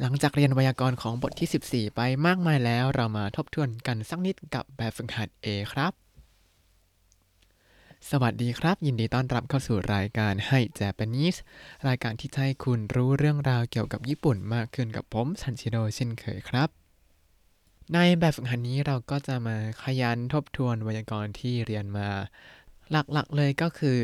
หลังจากเรียนไวยากรณ์ของบทที่ 14 ไปมากมายแล้ว เรามาทบทวนกันสักนิดกับแบบฝึกหัด A ครับ สวัสดีครับ ยินดีต้อนรับเข้าสู่รายการให้ Japanese รายการที่จะให้คุณรู้เรื่องราวเกี่ยวกับญี่ปุ่นมากขึ้นกับผมซันชิโดเช่นเคยครับ ในแบบฝึกหัดนี้เราก็จะมาขยันทบทวนไวยากรณ์ที่เรียนมา หลักๆเลยก็คือ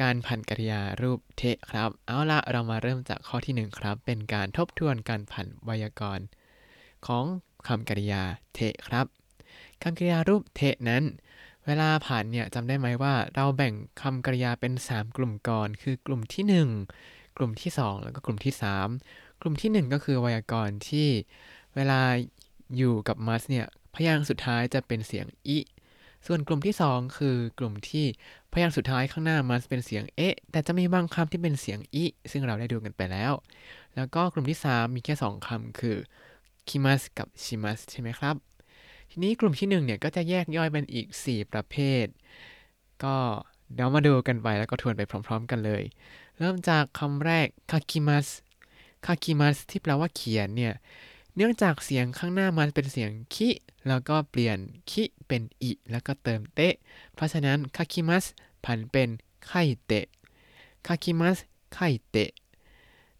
การผันกริยารูปเทะครับ เอาละเรามาเริ่มจากข้อที่หนึ่งครับ เป็นการทบทวนการผันไวยากรณ์ของคำกริยาเทะครับคำกริยารูปเทะนั้น เวลาผ่านเนี่ยจำได้ไหมว่า เราแบ่งคำกริยาเป็น 3 กลุ่มก่อน คือกลุ่มที่ 1 กลุ่มที่ 2 แล้วก็กลุ่มที่ 3 กลุ่มที่ 1 ก็คือไวยากรณ์ที่เวลาอยู่กับมัสเนี่ยพยางค์สุดท้ายจะเป็นเสียงอิ ส่วนกลุ่มที่ 2 คือกลุ่มที่พยางค์สุดท้ายข้างหน้ามัสเป็นเสียงเอะแต่จะมีบางคำที่เป็นเสียงอิ ซึ่งเราได้ดูกันไปแล้ว แล้วก็กลุ่มที่ 3 มีแค่ 2คำคือคิมัสกับชิมัสใช่ไหมครับ ทีนี้กลุ่มที่1เนี่ยก็จะแยกย่อยเป็นอีก 4 ประเภท ก็เดี๋ยวมาดูกันไปแล้วก็ทวนไปพร้อม ๆ กันเลย เริ่มจากคำแรกคาคิมัสคาคิมัสที่แปลว่าเขียนเนี่ย เนื่องจากเสียงข้างหน้ามันเป็นเสียงคิ แล้วก็เปลี่ยนคิ เป็นอิแล้วก็เติมเตะ เพราะฉะนั้นคาคิมัสผันเป็น書いて 書きます 書いて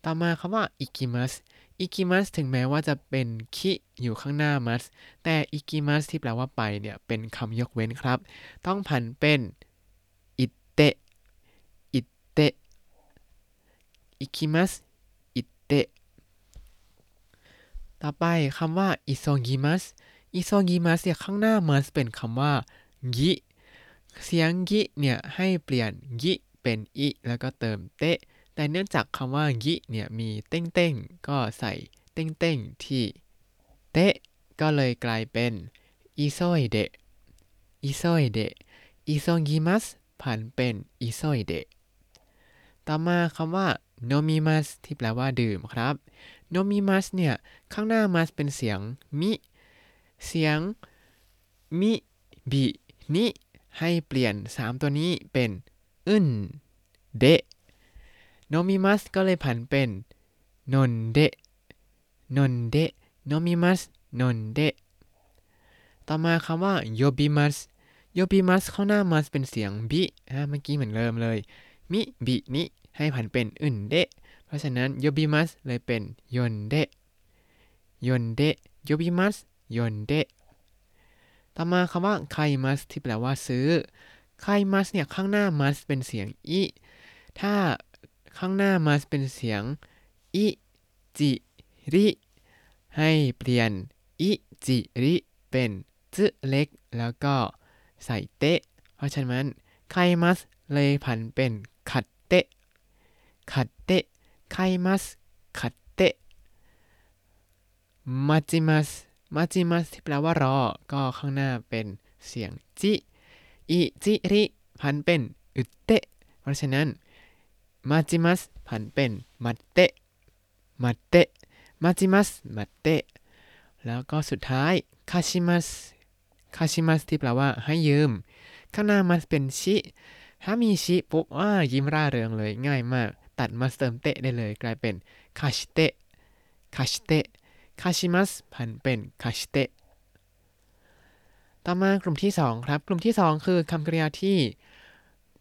ต่อมาคำว่า行きます 行きますถึงแม้ว่าจะเป็นき อยู่ข้างหน้า ます แต่ 行きますที่แปลว่าไปเนี่ยเป็นคำยกเว้นครับ ต้องผันเป็นอิเตะอิเตะอิกิมัสอิเตะต่อไปคำว่า急ぎます 急ぎます เนี่ยข้างหน้า ますเป็นคำว่าぎ เสียง ぎ เนี่ยให้เปลี่ยน ぎ เป็น い แล้วก็เติม て แต่เนื่องจากคำว่า ぎ เนี่ยมี てんてん ก็ใส่ てんてん ที่ て ก็เลยกลายเป็น急いで 急いで 急ぎます ผันเป็น 急いで ต่อมาคำว่า飲みます ที่แปลว่าดื่มครับ飲みます เนี่ย ข้างหน้า ますเป็นเสียงมิ เสียง มิ บิ นิ ให้เปลี่ยน 3 ตัวนี้เป็นอึนเดะโนมิมัสก็เลยผันเป็นนนเดะนนเดะโนมิมัสนนเดะต่อมาคำว่าโยบิมัสโยบิมัสเข้าหน้ามัสเป็นเสียงบิอ่าเมื่อกี้เหมือนเดิมเลย มิบินิให้ผันเป็นอึนเดะเพราะฉะนั้นโยบิมัสเลยเป็นยนเดะยนเดะโยบิมัส ยนเดะต่อมาคำว่าไคมัสที่แปลว่าซื้อไคมัสเนี่ยข้างหน้ามัสเป็นเสียงอิถ้าข้างหน้ามัสเป็นเสียงอิจิริให้เปลี่ยนอิจิริเป็นจึเล็ก แล้วก็ใส่เตะ เพราะฉะนั้นไคมัสเลยผันเป็นขัดเตะขัดเตะไคมัสขัดเตะมาจิมัส มาจิมัสที่แปลว่ารอ ก็ข้างหน้าเป็นเสียงจิอิจิริผันเป็นอึเตะเพราะฉะนั้นมาจิมัสผันเป็นมัตเตะมัตเตะมาจิมัสมัตเตะแล้วก็สุดท้ายคาชิมัสคาชิมัสที่แปลว่าให้ยืม ข้างหน้ามัสเป็นชิ ถ้ามีชิปุ๊บอ่ายิ้มร่าเริงเลยง่ายมาก ตัดมาเติมเตะได้เลย กลายเป็นคาชิเตะคาชิเตะ คาชิมัสผันเป็นคาชิเตะต่อมากลุ่มที่ 2 ครับ กลุ่มที่ 2 คือคำกริยาที่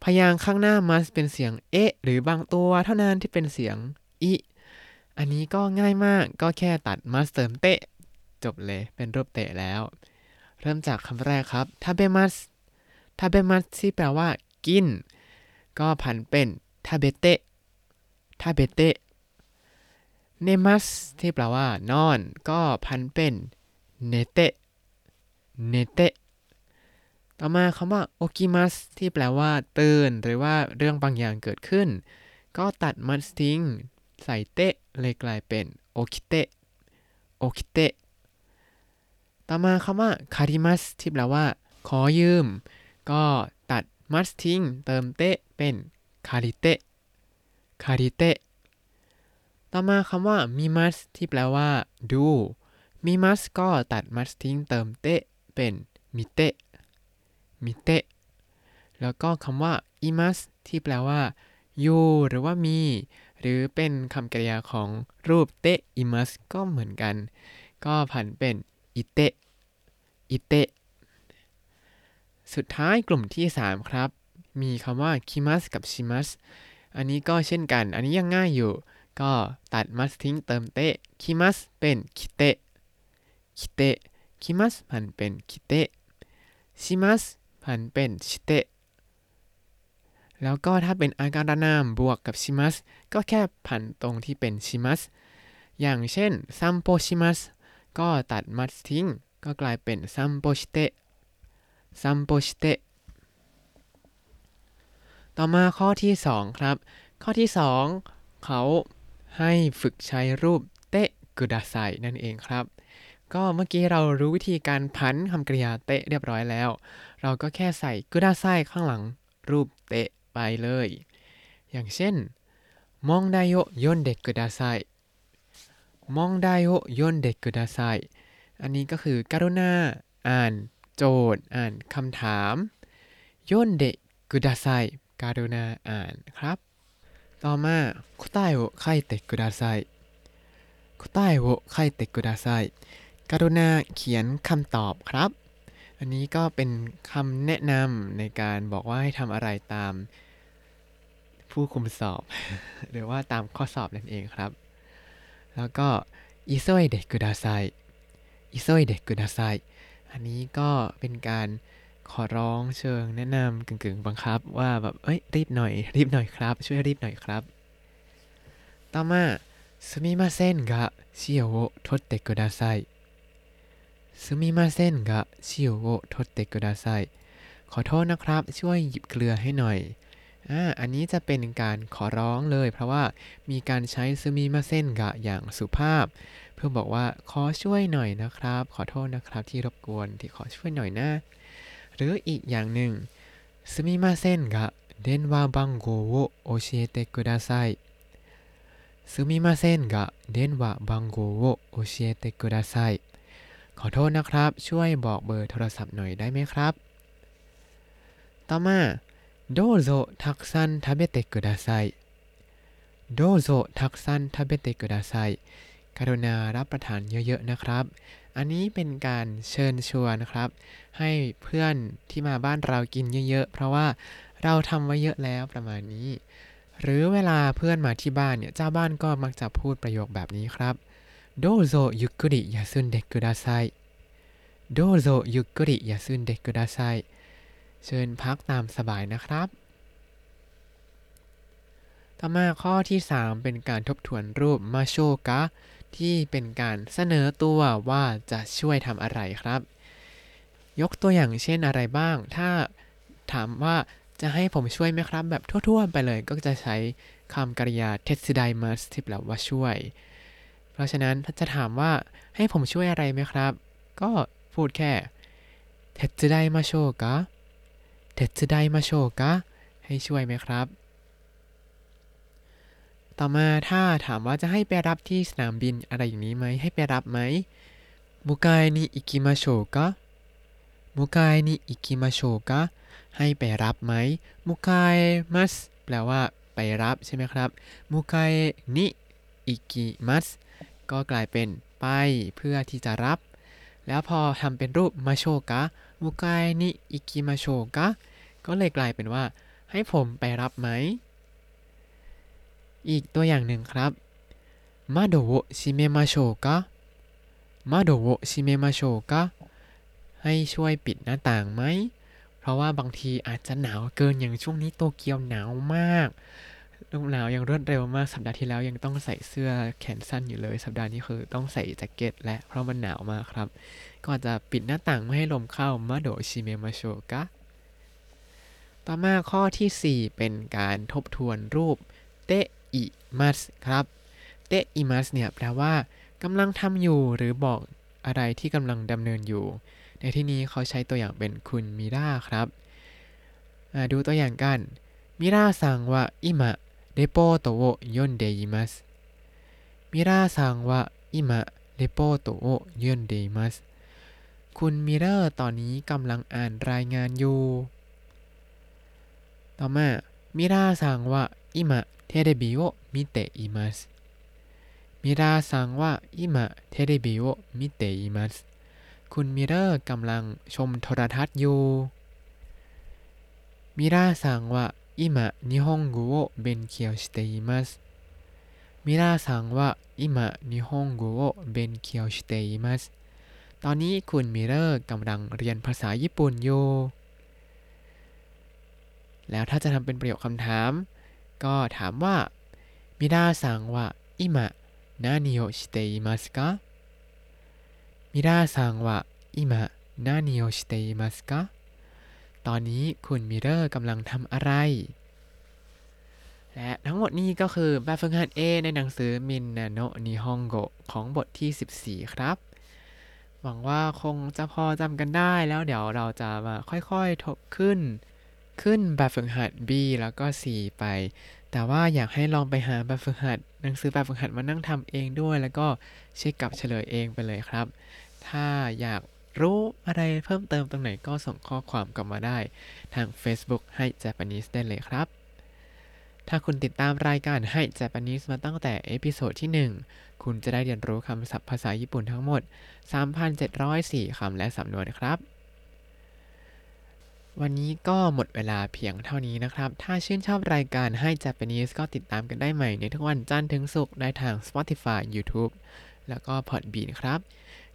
พยางค์ข้างหน้ามัสเป็นเสียงเอะหรือบางตัวเท่านั้นที่เป็นเสียงอิอันนี้ก็ง่ายมากก็แค่ตัดมัสเติมเตะ จบเลยเป็นรูปเตะแล้ว เริ่มจากคำแรกครับทาเบมัสทาเบมัสที่แปลว่า กิน ก็ผันเป็นทาเบเตะทาเบเตะ เนมัสที่แปลว่านอน ก็พันเป็นเนเตะเนเตะต่อมาคำว่าโอกิมัสที่แปลว่าตื่น หรือว่าเรื่องบางอย่างเกิดขึ้น ก็ตัด ます ทิ้ง ใส่ て เลยกลายเป็น起きて 起きてต่อมาคำว่า借りますที่แปลว่า ขอยืม ก็ตัด ます ทิ้ง เติม て เป็น 借りて 借りて ต่อมาคำว่า見ます ที่แปลว่า ดู見ます ก็ตัด ます ทิ้งเติม て เป็น 見てมิเตะแล้วก็คำว่าอิมัสที่แปลว่าอยู่หรือว่ามีหหรือเป็นคำกริยาของรูปเตะอิมัสก็เหมือนกัน ก็ผันเป็นอิเตะอิเตะสุดท้ายกลุ่มที่ 3 ครับ มีคำว่าคิมัสกับชิมัสอันนี้ก็เช่นกัน อันนี้ยังง่ายอยู่ ก็ตัดมัสทิ้งเติมเตะคิมัสเป็นคิเตะ来て 来ます ผันเป็น 来て します ผันเป็น して แล้วก็ถ้าเป็นอาการนามบวกกับ します ก็แค่ผันตรงที่เป็น します อย่างเช่น 散歩します ก็ตัด ます ทิ้ง ก็กลายเป็น散歩して 散歩してต่อมาข้อที่ 2 ครับ ข้อที่ 2 เขา ให้ฝึกใช้รูปเตะกุดาไซนั่นเองครับ ก็เมื่อกี้เรารู้วิธีการพันคำกริยาเตะเรียบร้อยแล้ว เราก็แค่ใส่กุดาไซข้างหลังรูปเตะไปเลย อย่างเช่นมองไดโยยนเด็กกุดาไซมองไดโยยนเด็กกุดาไซอันนี้ก็คือการุณาอ่านโจทย์ อ่านคำถามยนเดะกุดาไซการุณาอ่านครับ ต่อมา答えを書いてください答えを書いてくださいกรุณาเขียนคำตอบครับ อันนี้ก็เป็นคำแนะนำในการบอกว่าให้ทำอะไรตามผู้คุมสอบ หรือว่าตามข้อสอบนั่นเองครับ แล้วก็อิโซยเดกุดาไซอิโซยเดกุดาไซอันนี้ก็เป็นการ ขอร้องเชิงแนะนำกึ่งๆ บังคับว่าแบบเอ้ยรีบหน่อย รีบหน่อยครับ ช่วยรีบหน่อยครับ ต่อมาすみませんが塩を取ってくださいすみませんが塩を取ってくださいขอโทษนะครับ ช่วยหยิบเกลือให้หน่อยอ่าอันนี้จะเป็นการขอร้องเลย เพราะว่ามีการใช้ซึมิมาเซนกะอย่างสุภาพ เพื่อบอกว่าขอช่วยหน่อยนะครับ ขอโทษนะครับที่รบกวนที่ขอช่วยหน่อยนะ หรืออีกอย่างหนึ่งすみませんが電話番号を教えてくださいすみませんが電話番号を教えてくださいขอโทษนะครับ ช่วยบอกเบอร์โทรศัพท์หน่อยได้ไหมครับ ต่อมาどうぞたくさん食べてくださいどうぞたくさん食べてください กรุณารับประทานเยอะๆนะครับ อันนี้เป็นการเชิญชวนนะครับ ให้เพื่อนที่มาบ้านเรากินเยอะๆ เพราะว่าเราทำไว้เยอะแล้วประมาณนี้ หรือเวลาเพื่อนมาที่บ้านเนี่ยเจ้าบ้านก็มักจะพูดประโยคแบบนี้ครับโดโซยุกุริยาซุนเดกุดาไซโดโซยุกุริยาซุนเดกุดาไซเชิญพักตามสบายนะครับต่อมาข้อที่ 3 เป็นการทบทวนรูปมาโชกะ ที่เป็นการเสนอตัวว่าจะช่วยทำอะไรครับ ยกตัวอย่างเช่นอะไรบ้าง ถ้าถามว่าจะให้ผมช่วยไหมครับ แบบทั่วๆ ไปเลยก็จะใช้คำกริยาเทสไดมัสที่แปลว่าช่วย เพราะฉะนั้นถ้าจะถามว่าให้ผมช่วยอะไรไหมครับ ก็พูดแค่เทสไดมาโชกะ手伝いましょうかให้ช่วยไหมครับ ต่อมาถ้าถามว่าจะให้ไปรับที่สนามบินอะไรอย่างนี้ไหมให้ไปรับไหม迎えに行きましょうか 迎えに行きましょうかให้ไปรับไหม迎えますแปลว่าไปรับใช่ไหมครับ迎えに行きますก็กลายเป็นไปเพื่อที่จะรับ แล้วพอทำเป็นรูปましょうか 迎えに行きましょうかก็เลยกลายเป็นว่า ให้ผมไปรับไหม อีกตัวอย่างหนึ่งครับ窓を閉めましょうか 窓を閉めましょうかให้ช่วยปิดหน้าต่างไหม เพราะว่าบางทีอาจจะหนาวเกินอย่างช่วงนี้โตเกียวหนาวมากลมหนาวอย่างรวดเร็วมากสัปดาห์ที่แล้วยังต้องใส่เสื้อแขนสั้นอยู่เลย สัปดาห์นี้คือต้องใส่แจ็คเก็ตและเพราะมันหนาวมากครับ ก็อาจจะปิดหน้าต่างไม่ให้ลมเข้ามาโดชิเมมาโชกะต่อมาข้อที่ 4 เป็นการทบทวนรูปเตอิ มัสครับ เตอิมัสเนี่ยแปลว่ากำลังทำอยู่หรือบอกอะไรที่กำลังดำเนินอยู่ ในที่นี้เขาใช้ตัวอย่างเป็นคุณมิราครับดูตัวอย่างกันミラーさんは今レポートを読んでいます ミラーさんは今レポートを読んでいますคุณมิลเลอร์ตอนนี้กำลังอ่านรายงานอยู่ ต่อมาミラーさんは今テレビを見ています ミラーさんは見ていますคุณมิลเลอร์กำลังชมโทรทัศน์อยู่มิราซังว่าอิมะนิฮงกุโอเบนเคียวชิเตอิมัสมิราซังว่าอิมะนิฮงกุโอเบนเคียวชิเตอิมัสตอนนี้คุณมิเรอร์กำลังเรียนภาษาญี่ปุ่นอยู่แล้วถ้าจะทำเป็นประโยคคำถาม ก็ถามว่า มิราซังว่า今何をしていますかมิราซังว่า今何をしていますかตอนนี้คุณมิเรอร์กำลังทำอะไร และทั้งหมดนี้ก็คือแบบฝึกหัด A ในหนังสือมินนาโนะนิฮงโกของบทที่ 14 ครับ หวังว่าคงจะพอจำกันได้แล้วเดี๋ยวเราจะมาค่อยๆทบขึ้น ขึ้นแบบฝึกหัด B แล้วก็ C ไป แต่ว่าอยากให้ลองไปหาแบบฝึกหัด หนังสือแบบฝึกหัดมานั่งทำเองด้วย แล้วก็เช็คกับเฉลยเองไปเลยครับ ถ้าอยากรู้อะไรเพิ่มเติมตรงไหนก็ส่งข้อความกลับมาได้ ทาง Facebook Hi Japanese ได้เลยครับ ถ้าคุณติดตามรายการให้ Japanese มาตั้งแต่ episode ที่ 1 คุณจะได้เรียนรู้คำศัพท์ภาษาญี่ปุ่นทั้งหมด 3,704คำและสำนวนครับ วันนี้ก็หมดเวลาเพียงเท่านี้นะครับ ถ้าชื่นชอบรายการให้ Japanese ก็ติดตามกันได้ใหม่ในทุกวันจันทร์ถึงศุกร์ได้ทาง Spotify YouTube แล้วก็ Podbean ครับ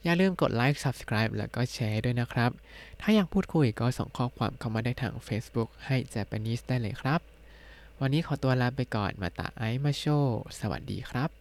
อย่าลืมกดไลค์ Subscribe แล้วก็แชร์ด้วยนะครับ ถ้าอยากพูดคุยก็ส่งข้อความเข้ามาได้ทาง Facebook ให้ Japanese ได้เลยครับ วันนี้ขอตัวลาไปก่อนมาตาไอมาโช สวัสดีครับ